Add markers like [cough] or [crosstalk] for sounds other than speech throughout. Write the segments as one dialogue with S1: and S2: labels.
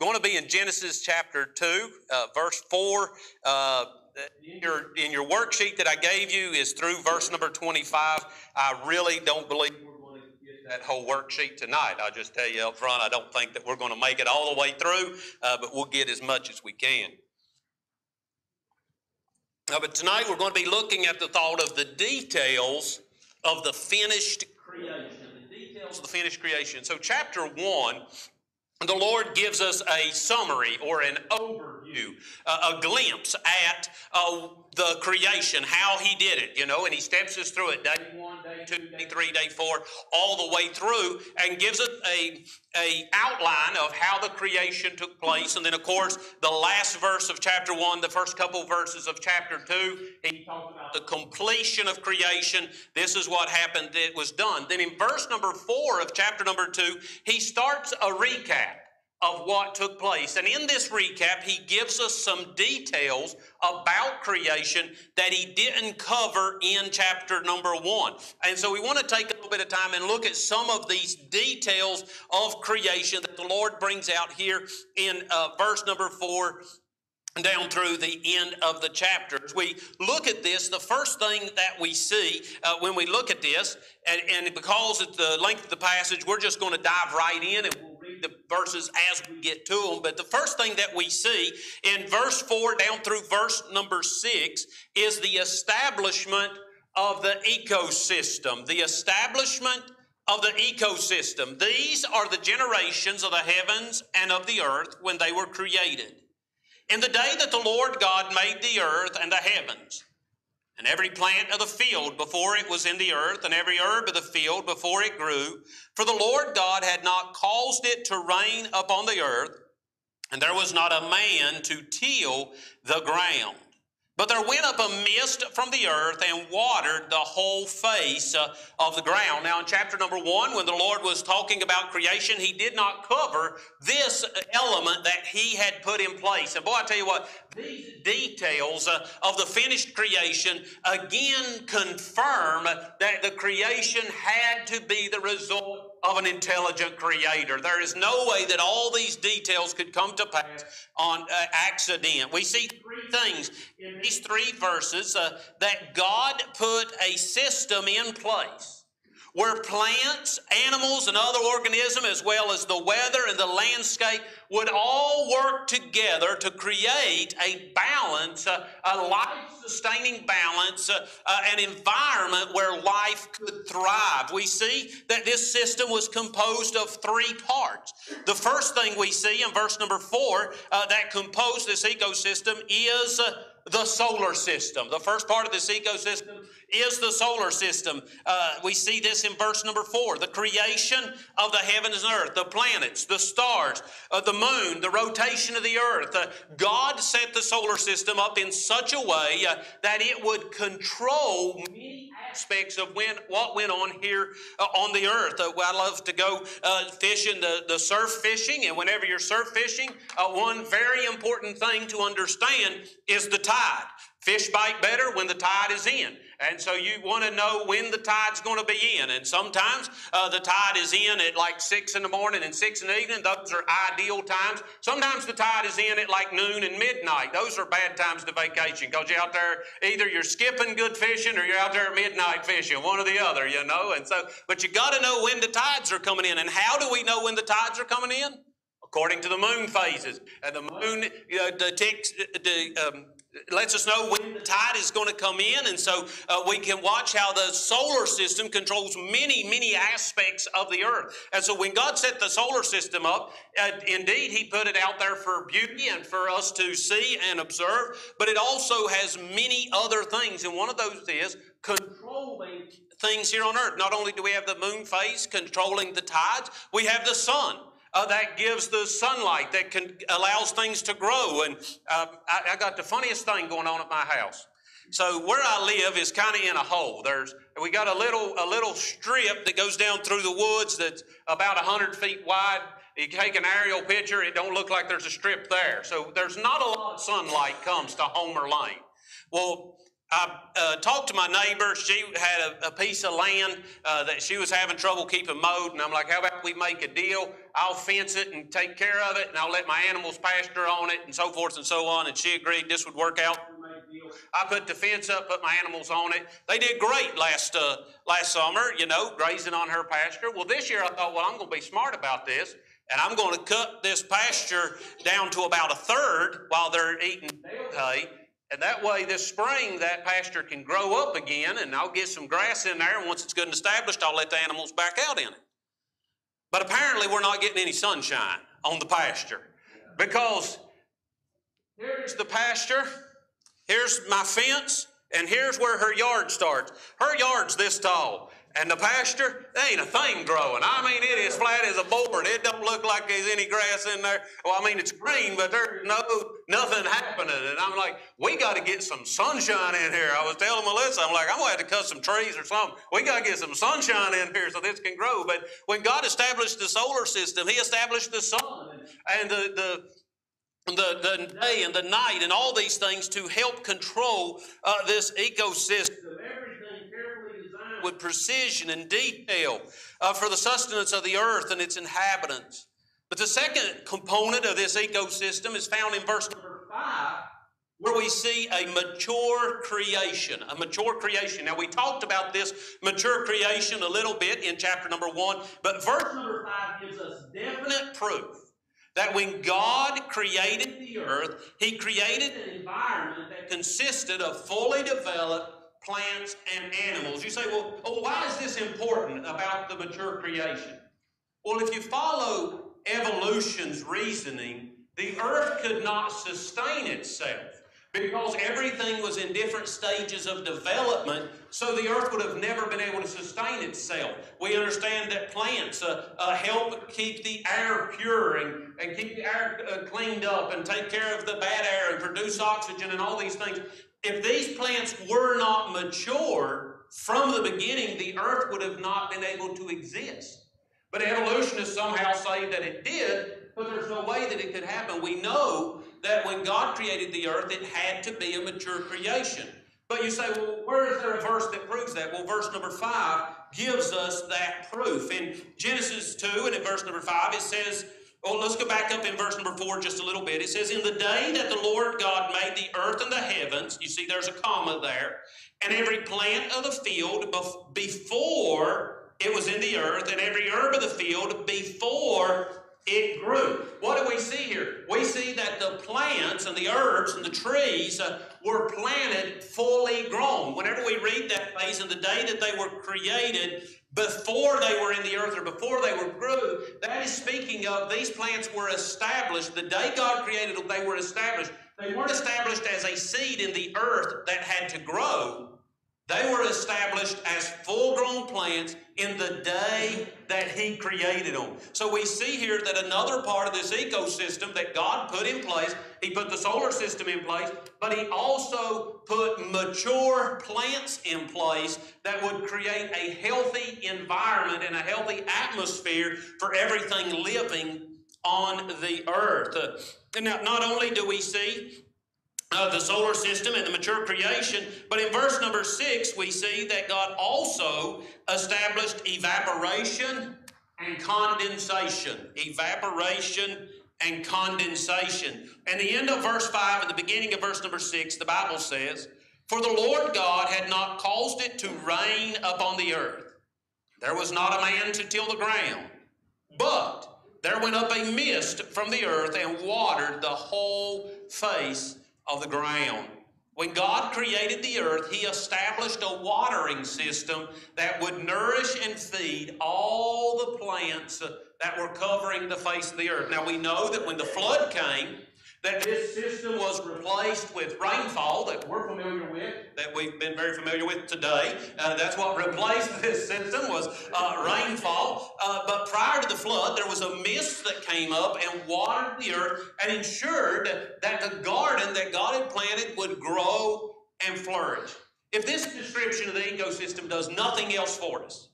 S1: going to be in Genesis chapter 2, uh, verse 4. Uh, your, in your worksheet that I gave you is through verse number 25. I really don't believe we're going to get that whole worksheet tonight. I'll just tell you up front, I don't think that we're going to make it all the way through, uh, but we'll get as much as we can. Now, uh, but tonight we're going to be looking at the thought of the details of the finished creation. The details of the finished creation. So, chapter 1 the Lord gives us a summary or an overview you a, a glimpse at uh, the creation, how He did it, you know, and He steps us through it day one, day two, day three, day four, all the way through, and gives us a, a outline of how the creation took place. And then, of course, the last verse of chapter one, the first couple verses of chapter two, He talks about the completion of creation. This is what happened, it was done. Then in verse number four of chapter number two, He starts a recap of what took place. And in this recap, he gives us some details about creation that he didn't cover in chapter number one. And so we want to take a little bit of time and look at some of these details of creation that the Lord brings out here in uh, verse number four down through the end of the chapter. As we look at this, the first thing that we see uh, when we look at this, and, and because of the length of the passage, we're just going to dive right in and the verses as we get to them, but the first thing that we see in verse 4 down through verse number 6 is the establishment of the ecosystem. The establishment of the ecosystem. These are the generations of the heavens and of the earth when they were created. In the day that the Lord God made the earth and the heavens, and every plant of the field before it was in the earth, and every herb of the field before it grew. For the Lord God had not caused it to rain upon the earth, and there was not a man to till the ground. But there went up a mist from the earth and watered the whole face uh, of the ground. Now, in chapter number one, when the Lord was talking about creation, He did not cover this element that He had put in place. And boy, I tell you what, these details uh, of the finished creation again confirm that the creation had to be the result of an intelligent creator. There is no way that all these details could come to pass on uh, accident. We see three things in these three verses uh, that God put a system in place where plants, animals, and other organisms, as well as the weather and the landscape, would all work together to create a balance, a life sustaining balance, an environment where life could thrive. We see that this system was composed of three parts. The first thing we see in verse number four uh, that composed this ecosystem is. Uh, the solar system. The first part of this ecosystem is the solar system. Uh, we see this in verse number four the creation of the heavens and earth, the planets, the stars, uh, the moon, the rotation of the earth. Uh, God set the solar system up in such a way uh, that it would control aspects of when, what went on here uh, on the earth. Uh, I love to go uh, fishing, the, the surf fishing, and whenever you're surf fishing, uh, one very important thing to understand is the tide. Fish bite better when the tide is in. And so you want to know when the tide's going to be in. And sometimes uh, the tide is in at like 6 in the morning and 6 in the evening. Those are ideal times. Sometimes the tide is in at like noon and midnight. Those are bad times to vacation because you're out there, either you're skipping good fishing or you're out there at midnight fishing, one or the other, you know. And so, but you got to know when the tides are coming in. And how do we know when the tides are coming in? According to the moon phases. And the moon you know, detects, the. um, lets us know when the tide is going to come in, and so uh, we can watch how the solar system controls many, many aspects of the earth. And so when God set the solar system up, uh, indeed, He put it out there for beauty and for us to see and observe, but it also has many other things, and one of those is controlling things here on earth. Not only do we have the moon phase controlling the tides, we have the sun uh, that gives the sunlight that can allows things to grow. And uh, I, I, got the funniest thing going on at my house. So where I live is kind of in a hole. There's we got a little a little strip that goes down through the woods that's about hundred feet wide. You take an aerial picture, it don't look like there's a strip there. So there's not a lot of sunlight comes to Homer Lane. Well, I uh, talked to my neighbor. She had a, a piece of land uh, that she was having trouble keeping mowed, and I'm like, "How about we make a deal? I'll fence it and take care of it, and I'll let my animals pasture on it, and so forth and so on." And she agreed this would work out. I put the fence up, put my animals on it. They did great last uh, last summer, you know, grazing on her pasture. Well, this year I thought, well, I'm going to be smart about this, and I'm going to cut this pasture down to about a third while they're eating hay and that way, this spring, that pasture can grow up again, and I'll get some grass in there. And once it's good and established, I'll let the animals back out in it. But apparently, we're not getting any sunshine on the pasture because here's the pasture, here's my fence, and here's where her yard starts. Her yard's this tall. And the pasture, there ain't a thing growing. I mean, it is flat as a board. It don't look like there's any grass in there. Well, I mean, it's green, but there's no nothing happening. And I'm like, we got to get some sunshine in here. I was telling Melissa, I'm like, I'm gonna have to cut some trees or something. We got to get some sunshine in here so this can grow. But when God established the solar system, He established the sun and the the the, the day and the night and all these things to help control uh, this ecosystem with precision and detail uh, for the sustenance of the earth and its inhabitants. But the second component of this ecosystem is found in verse number five, where we see a mature creation. A mature creation. Now, we talked about this mature creation a little bit in chapter number one, but verse number five gives us definite proof that when God created the earth, He created an environment that consisted of fully developed plants, and animals. You say, well, oh, why is this important about the mature creation? Well, if you follow evolution's reasoning, the earth could not sustain itself because everything was in different stages of development, so the earth would have never been able to sustain itself. We understand that plants uh, uh, help keep the air pure and, and keep the air uh, cleaned up and take care of the bad air and produce oxygen and all these things if these plants were not mature from the beginning, the earth would have not been able to exist. But evolutionists somehow say that it did, but there's no way that it could happen. We know that when God created the earth, it had to be a mature creation. But you say, well, where is there a verse that proves that? Well, verse number 5 gives us that proof. In Genesis 2 and in verse number 5, it says, well, let's go back up in verse number four just a little bit. It says, In the day that the Lord God made the earth and the heavens, you see, there's a comma there, and every plant of the field before it was in the earth, and every herb of the field before it grew. What do we see here? We see that the plants and the herbs and the trees uh, were planted fully grown. Whenever we read that phrase, in the day that they were created, before they were in the earth or before they were grew. That is speaking of these plants were established. The day God created them, they were established. They weren't established as a seed in the earth that had to grow. They were established as full grown plants in the day that He created them. So we see here that another part of this ecosystem that God put in place, He put the solar system in place, but He also put mature plants in place that would create a healthy environment and a healthy atmosphere for everything living on the earth. And now, not only do we see of the solar system and the mature creation. But in verse number six, we see that God also established evaporation and condensation. Evaporation and condensation. And the end of verse 5 and the beginning of verse number 6, the Bible says, For the Lord God had not caused it to rain upon the earth. There was not a man to till the ground. But there went up a mist from the earth and watered the whole face of the ground. When God created the earth, He established a watering system that would nourish and feed all the plants that were covering the face of the earth. Now, we know that when the flood came, that this system was replaced with rainfall that we're familiar with, that we've been very familiar with today. Uh, that's what replaced [laughs] this system was uh, rainfall. Uh, but prior to the flood, there was a mist that came up and watered the earth and ensured that the garden that God had planted would grow and flourish. If this description of the ecosystem does nothing else for us,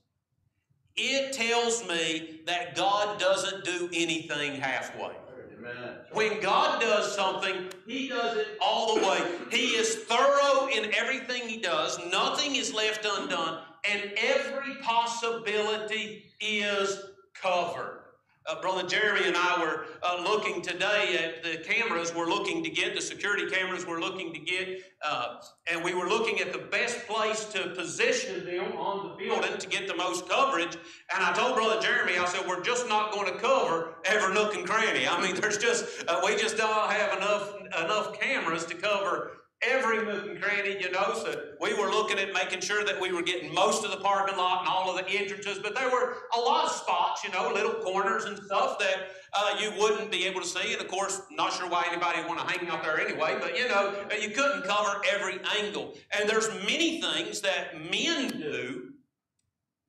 S1: it tells me that God doesn't do anything halfway. Amen. When God does something, He does it all the way. He is thorough in everything He does, nothing is left undone, and every possibility is covered. Uh, Brother Jeremy and I were uh, looking today at the cameras we're looking to get, the security cameras we're looking to get, uh, and we were looking at the best place to position them on the building to get the most coverage. And I told Brother Jeremy, I said, we're just not going to cover every nook and cranny. I mean, there's just, uh, we just don't have enough, enough cameras to cover every nook and cranny, you know. So we were looking at making sure that we were getting most of the parking lot and all of the entrances, but there were a lot of spots, you know, little corners and stuff that uh, you wouldn't be able to see. And of course, not sure why anybody would want to hang out there anyway, but you know, you couldn't cover every angle. And there's many things that men do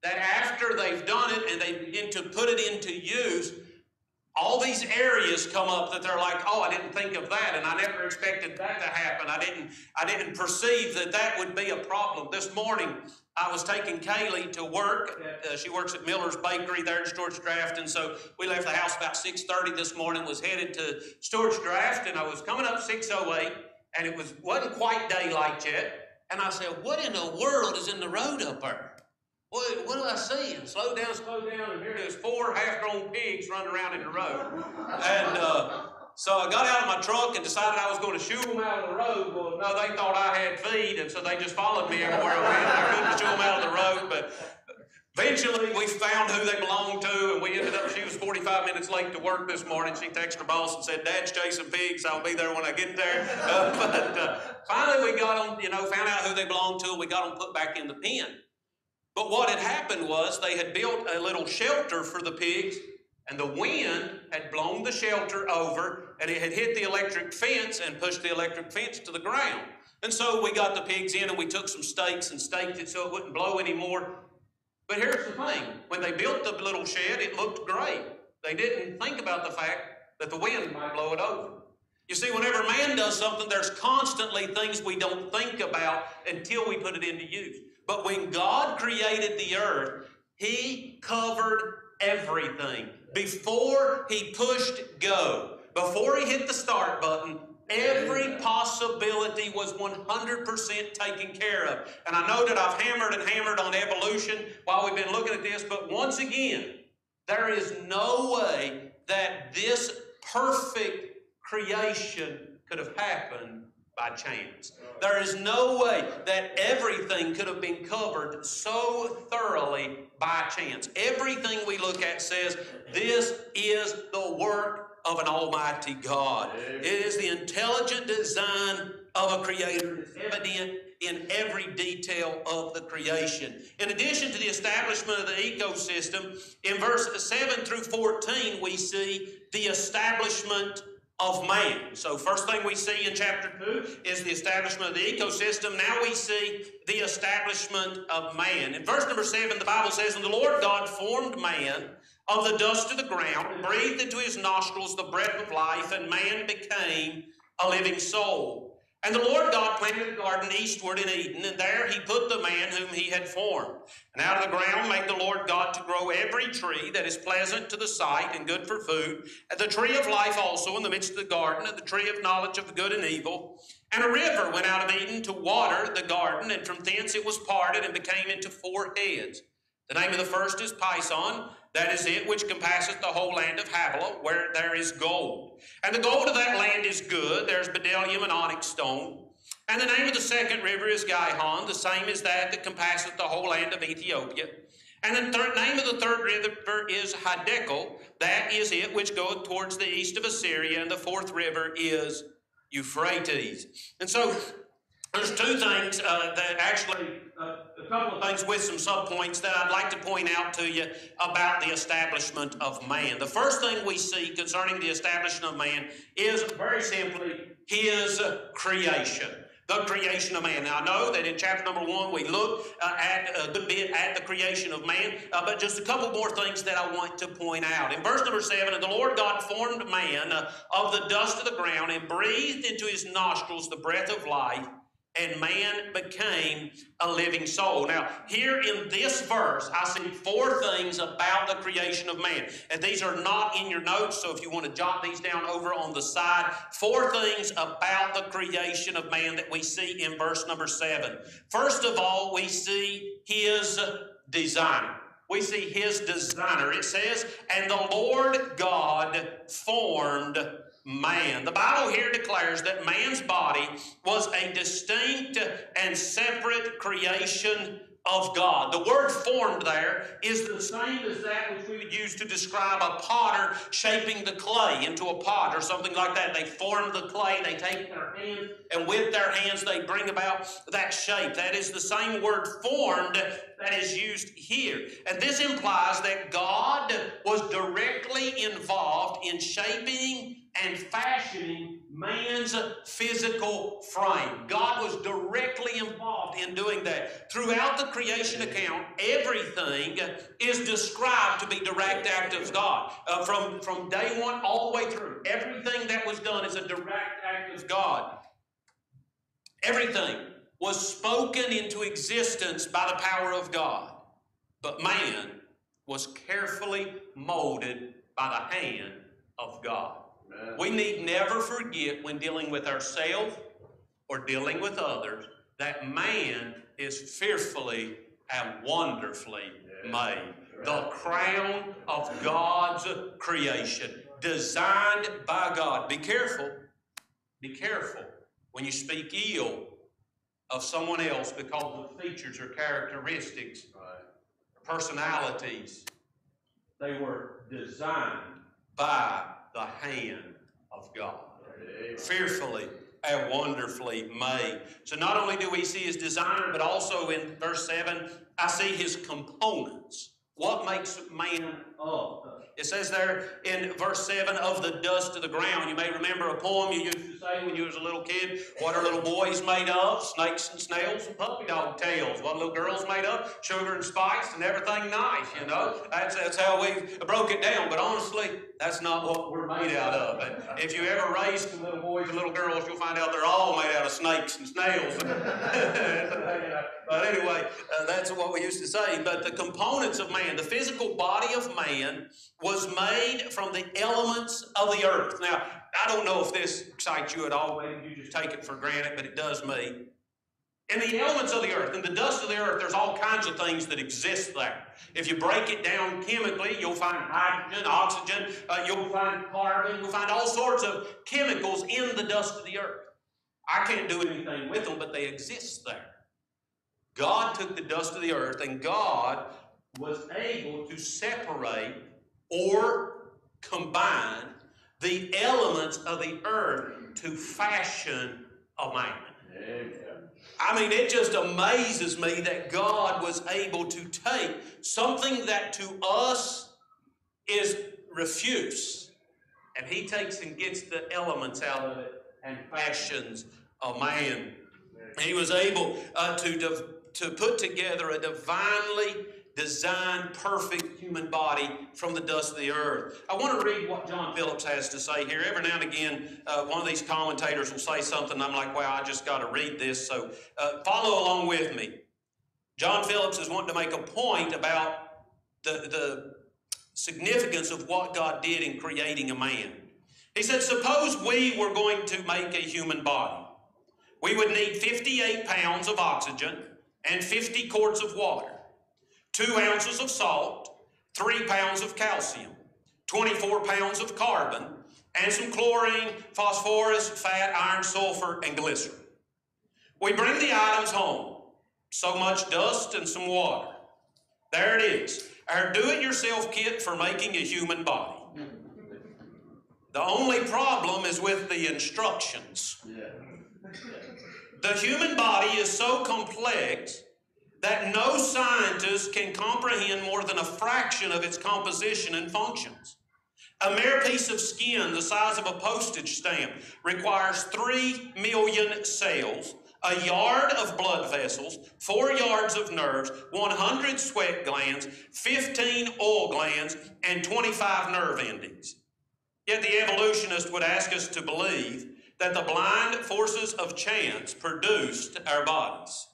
S1: that after they've done it and they begin to put it into use, all these areas come up that they're like, oh, I didn't think of that, and I never expected that to happen. I didn't, I didn't perceive that that would be a problem. This morning, I was taking Kaylee to work. Uh, she works at Miller's Bakery there in Stuarts Draft, and so we left the house about 6.30 this morning, was headed to Stuarts Draft, and I was coming up 6.08, and it was, wasn't quite daylight yet, and I said, what in the world is in the road up there? What, what am I seeing? Slow down, slow down. And here there's four half grown pigs running around in the road. And uh, so I got out of my truck and decided I was going to shoot them out of the road. Well, no, they thought I had feed, and so they just followed me everywhere I went. I couldn't shoot them out of the road, but Eventually, we found who they belonged to, and we ended up, she was 45 minutes late to work this morning. She texted her boss and said, Dad's chasing pigs. I'll be there when I get there. Uh, [laughs] but uh, finally, we got them, you know, found out who they belonged to, and we got them put back in the pen. But what had happened was they had built a little shelter for the pigs, and the wind had blown the shelter over, and it had hit the electric fence and pushed the electric fence to the ground. And so we got the pigs in and we took some stakes and staked it so it wouldn't blow anymore. But here's the thing when they built the little shed, it looked great. They didn't think about the fact that the wind might blow it over. You see, whenever man does something, there's constantly things we don't think about until we put it into use. But when God created the earth, He covered everything. Before He pushed go, before He hit the start button, Every possibility was 100% taken care of. And I know that I've hammered and hammered on evolution while we've been looking at this, but once again, there is no way that this perfect creation could have happened by chance. There is no way that everything could have been covered so thoroughly by chance. Everything we look at says this is the work of an Almighty God. It is the intelligent design of a Creator evident in every detail of the creation. In addition to the establishment of the ecosystem, in verse 7 through 14, we see the establishment of man. So first thing we see in chapter 2 is the establishment of the ecosystem. Now we see the establishment of man. In verse number 7, the Bible says, And the Lord God formed man of the dust of the ground, breathed into his nostrils the breath of life, and man became a living soul. And the Lord God planted a garden eastward in Eden, and there he put the man whom he had formed. And out of the ground made the Lord God to grow every tree that is pleasant to the sight and good for food, and the tree of life also in the midst of the garden, and the tree of knowledge of good and evil. And a river went out of Eden to water the garden, and from thence it was parted and became into four heads. The name of the first is Pison, that is it which compasseth the whole land of Havilah, where there is gold. And the gold of that land is good. There's bdellium and onyx stone. And the name of the second river is Gihon, the same as that that compasseth the whole land of Ethiopia. And the third, name of the third river is Hidekel, that is it which goeth towards the east of Assyria, and the fourth river is Euphrates. And so there's two things uh, that actually, uh, a couple of things with some subpoints that I'd like to point out to you about the establishment of man. The first thing we see concerning the establishment of man is very simply his creation. The creation of man. Now, I know that in chapter number one we looked uh, at uh, a good bit at the creation of man, uh, but just a couple more things that I want to point out. In verse number seven, and the Lord God formed man uh, of the dust of the ground and breathed into his nostrils the breath of life and man became a living soul. Now, here in this verse, I see four things about the creation of man. And these are not in your notes, so if you want to jot these down over on the side, four things about the creation of man that we see in verse number seven. First of all, we see his design. We see his designer. It says, and the Lord God formed man. The Bible here declares that man's body was a distinct and separate creation of God. The word formed there is the same as that which we would use to describe a potter shaping the clay into a pot or something like that. They form the clay, they take their hands, and with their hands they bring about that shape. That is the same word formed that is used here. And this implies that God was directly involved in shaping and fashioning man's physical frame. God was directly involved in doing that. Throughout the creation account, everything is described to be direct act of God. Uh, from, from day one all the way through, everything that was done is a direct act of God. Everything was spoken into existence by the power of God. But man was carefully molded by the hand of God. We need never forget when dealing with ourselves or dealing with others that man is fearfully and wonderfully made. The crown of God's creation, designed by God. Be careful. Be careful when you speak ill of someone else because of features or characteristics, personalities. They were designed by the hand of God. Fearfully and wonderfully made. So not only do we see his design, but also in verse 7, I see his components. What makes man up? It says there in verse 7 of the dust of the ground. You may remember a poem you used to say when you was a little kid. What are little boys made of? Snakes and snails and puppy dog tails. What little girls made of? Sugar and spice and everything nice, you know? That's, that's how we broke it down. But honestly, that's not what we're made out of. And if you ever raise some little boys and little girls, you'll find out they're all made out of snakes and snails. [laughs] but anyway, uh, that's what we used to say. But the components of man man, the physical body of man, was made from the elements of the earth. Now, I don't know if this excites you at all. Maybe you just take it for granted, but it does me. In the elements of the earth, in the dust of the earth, there's all kinds of things that exist there. If you break it down chemically, you'll find hydrogen, oxygen, uh, you'll find carbon, you'll find all sorts of chemicals in the dust of the earth. I can't do anything with them, but they exist there. God took the dust of the earth and God was able to separate or combine the elements of the earth to fashion a man. Amen. I mean, it just amazes me that God was able to take something that to us is refuse, and He takes and gets the elements out of it and fashions a man. He was able uh, to, to put together a divinely designed perfect human body from the dust of the earth. I want to read what John Phillips has to say here. Every now and again, uh, one of these commentators will say something. I'm like, wow, I just got to read this. So uh, follow along with me. John Phillips is wanting to make a point about the, the significance of what God did in creating a man. He said, suppose we were going to make a human body. We would need 58 pounds of oxygen and 50 quarts of water two ounces of salt, three pounds of calcium, 24 pounds of carbon, and some chlorine, phosphorus, fat, iron, sulfur, and glycerin. We bring the items home. So much dust and some water. There it is. Our do-it-yourself kit for making a human body. The only problem is with the instructions. The human body is so complex that no scientist can comprehend more than a fraction of its composition and functions. A mere piece of skin the size of a postage stamp requires 3 million cells, a yard of blood vessels, 4 yards of nerves, 100 sweat glands, 15 oil glands, and 25 nerve endings. Yet the evolutionist would ask us to believe that the blind forces of chance produced our bodies.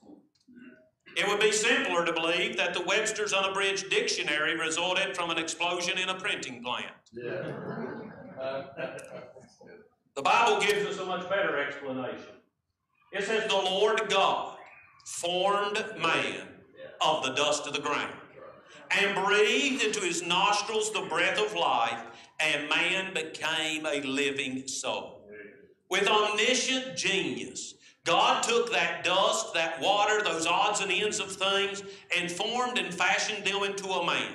S1: It would be simpler to believe that the Webster's Unabridged Dictionary resulted from an explosion in a printing plant. Yeah. [laughs] the Bible gives us a much better explanation. It says, The Lord God formed man of the dust of the ground and breathed into his nostrils the breath of life, and man became a living soul. With omniscient genius, God took that dust, that water, those odds and ends of things, and formed and fashioned them into a man.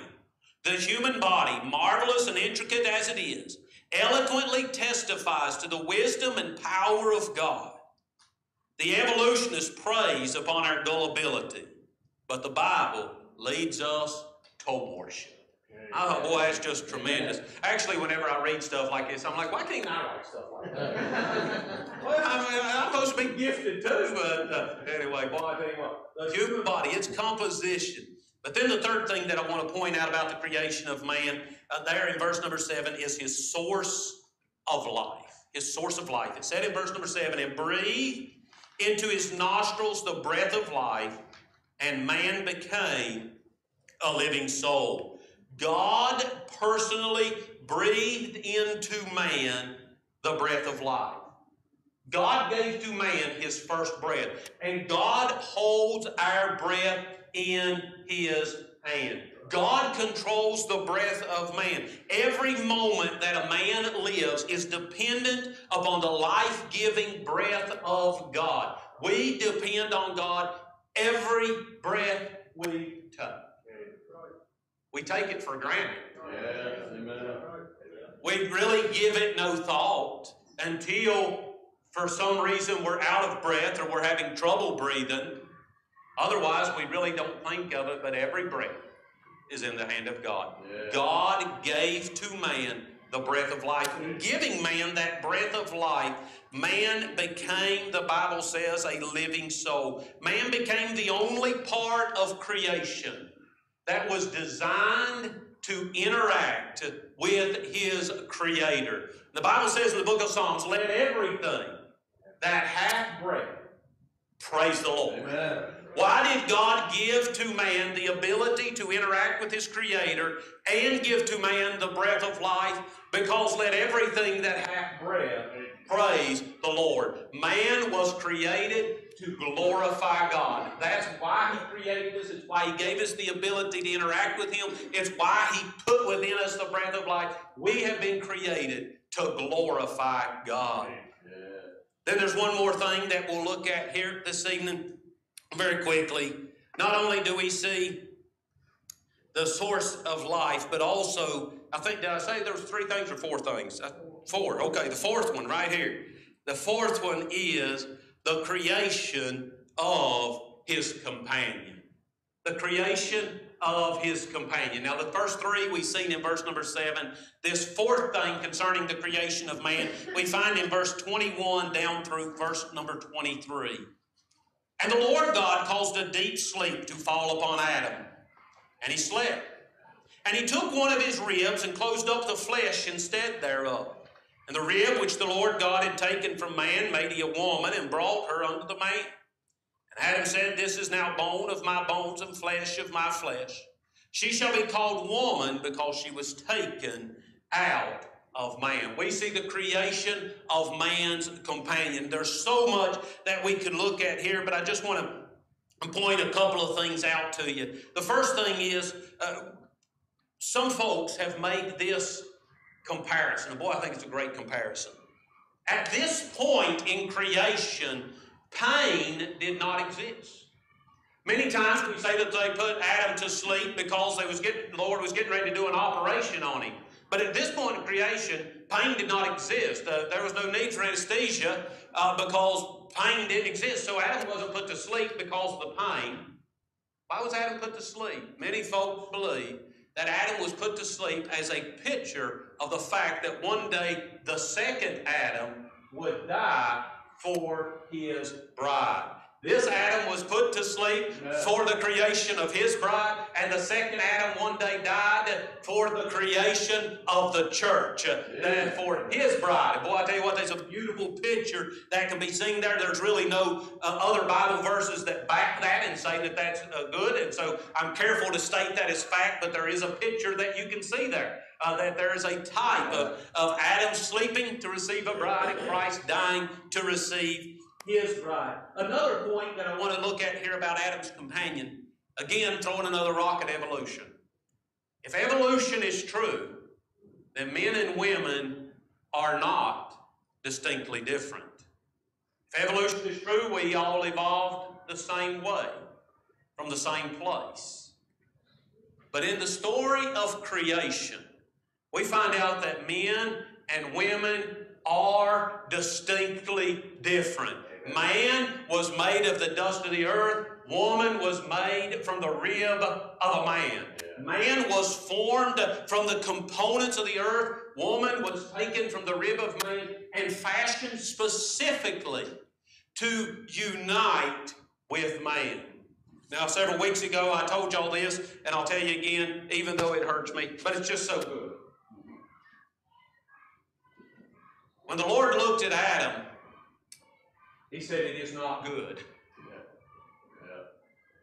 S1: The human body, marvelous and intricate as it is, eloquently testifies to the wisdom and power of God. The evolutionist preys upon our gullibility, but the Bible leads us to worship. Oh boy, that's just tremendous. Actually, whenever I read stuff like this, I'm like, why can't I write stuff like that? [laughs] well, I am supposed to be gifted too, but uh, anyway, boy, I tell you what, human body, its composition. But then the third thing that I want to point out about the creation of man, uh, there in verse number seven, is his source of life. His source of life. It said in verse number seven, and breathe into his nostrils the breath of life, and man became a living soul. God personally breathed into man the breath of life. God gave to man his first breath, and God holds our breath in his hand. God controls the breath of man. Every moment that a man lives is dependent upon the life giving breath of God. We depend on God every breath we take. We take it for granted. Yes, amen. We really give it no thought until for some reason we're out of breath or we're having trouble breathing. Otherwise, we really don't think of it, but every breath is in the hand of God. God gave to man the breath of life. giving man that breath of life, man became, the Bible says, a living soul. Man became the only part of creation that was designed to interact with his creator. The Bible says in the book of Psalms, let everything that hath breath praise the Lord. Amen. Why did God give to man the ability to interact with his creator and give to man the breath of life? Because let everything that hath breath praise the Lord. Man was created to glorify God. That's why He created us. It's why He gave us the ability to interact with Him. It's why He put within us the breath of life. We have been created to glorify God. Then there's one more thing that we'll look at here this evening very quickly. Not only do we see the source of life, but also, I think, did I say there was three things or four things? Uh, four. Okay, the fourth one right here. The fourth one is the creation of his companion. The creation of his companion. Now, the first three we've seen in verse number seven. This fourth thing concerning the creation of man, we find in verse 21 down through verse number 23. And the Lord God caused a deep sleep to fall upon Adam, and he slept. And he took one of his ribs and closed up the flesh instead thereof. And the rib which the Lord God had taken from man made he a woman and brought her unto the man. And Adam said, This is now bone of my bones and flesh of my flesh. She shall be called woman because she was taken out of man. We see the creation of man's companion. There's so much that we could look at here, but I just want to point a couple of things out to you. The first thing is uh, some folks have made this comparison. boy, I think it's a great comparison. At this point in creation, pain did not exist. Many times we say that they put Adam to sleep because they was getting, the Lord was getting ready to do an operation on him. But at this point in creation, pain did not exist. Uh, there was no need for anesthesia uh, because pain didn't exist. So Adam wasn't put to sleep because of the pain. Why was Adam put to sleep? Many folks believe that Adam was put to sleep as a picture of the fact that one day the second Adam would die for his bride. This Adam was put to sleep for the creation of his bride, and the second Adam one day died for the creation of the church, and for his bride. Boy, I tell you what, there's a beautiful picture that can be seen there. There's really no uh, other Bible verses that back that and say that that's uh, good, and so I'm careful to state that as fact, but there is a picture that you can see there. Uh, that there is a type of, of Adam sleeping to receive a bride and Christ dying to receive his bride. Another point that I want to look at here about Adam's companion, again, throwing another rock at evolution. If evolution is true, then men and women are not distinctly different. If evolution is true, we all evolved the same way, from the same place. But in the story of creation, we find out that men and women are distinctly different. Man was made of the dust of the earth. Woman was made from the rib of a man. Man was formed from the components of the earth. Woman was taken from the rib of man and fashioned specifically to unite with man. Now, several weeks ago, I told y'all this, and I'll tell you again, even though it hurts me, but it's just so good. When the Lord looked at Adam, he said, It is not good.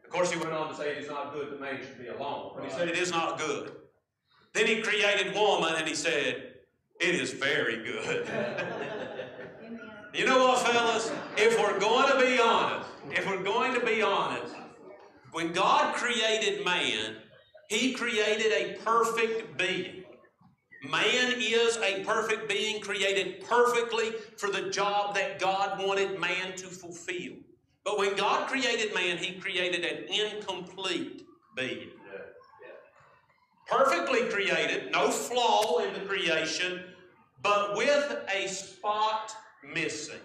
S1: Of course, he went on to say it is not good that man should be alone. But he said it is not good. Then he created woman and he said, It is very good. [laughs] you know what, fellas? If we're going to be honest, if we're going to be honest, when God created man, he created a perfect being. Man is a perfect being created perfectly for the job that God wanted man to fulfill. But when God created man, he created an incomplete being. Perfectly created, no flaw in the creation, but with a spot missing.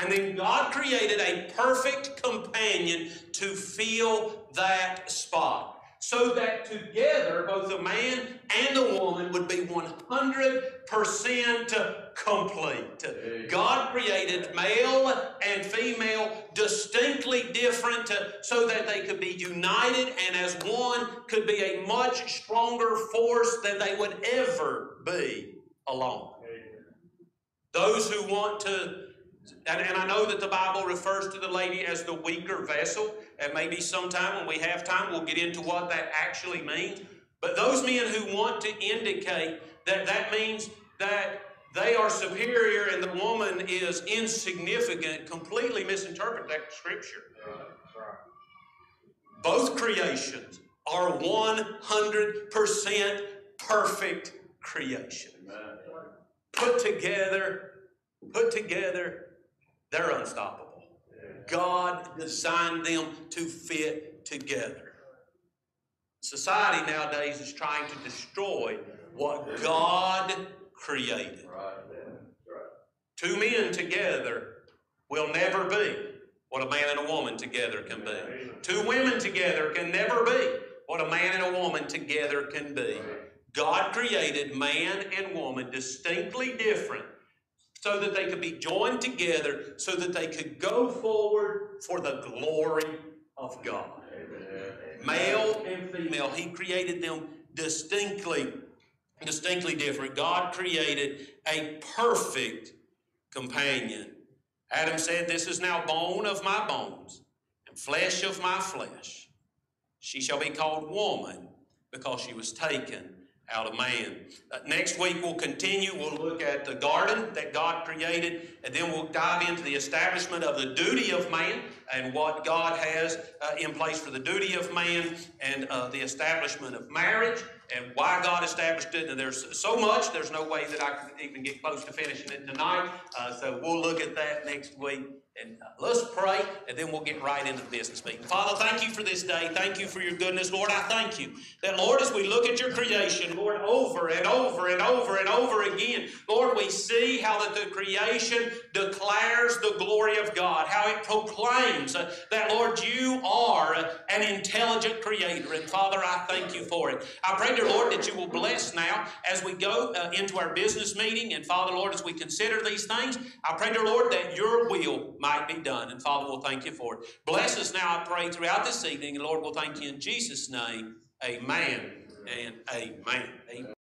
S1: And then God created a perfect companion to fill that spot so that together both the man and the woman would be 100% complete. God created male and female distinctly different so that they could be united and as one could be a much stronger force than they would ever be alone. Those who want to, and, and I know that the Bible refers to the lady as the weaker vessel and maybe sometime when we have time, we'll get into what that actually means. But those men who want to indicate that that means that they are superior and the woman is insignificant completely misinterpret that scripture. Both creations are 100% perfect creations. Put together, put together, they're unstoppable. God designed them to fit together. Society nowadays is trying to destroy what God created. Two men together will never be what a man and a woman together can be. Two women together can never be what a man and a woman together can be. God created man and woman distinctly different so that they could be joined together, so that they could go forward for the glory of God. Amen. Male and female, He created them distinctly, distinctly different. God created a perfect companion. Adam said, This is now bone of my bones and flesh of my flesh. She shall be called woman because she was taken out of man. Uh, next week, we'll continue. We'll look at the garden that God created, and then we'll dive into the establishment of the duty of man and what God has uh, in place for the duty of man and uh, the establishment of marriage and why God established it. And there's so much, there's no way that I can even get close to finishing it tonight. Uh, so we'll look at that next week. And let's pray, and then we'll get right into the business meeting. Father, thank you for this day. Thank you for your goodness. Lord, I thank you that, Lord, as we look at your creation, Lord, over and over and over and over again, Lord, we see how that the creation declares the glory of God, how it proclaims uh, that, Lord, you are uh, an intelligent creator. And Father, I thank you for it. I pray, dear Lord, that you will bless now as we go uh, into our business meeting. And Father, Lord, as we consider these things, I pray, dear Lord, that your will, might be done. And Father, we'll thank you for it. Bless us now, I pray, throughout this evening. And Lord, we'll thank you in Jesus' name. Amen and amen. Amen.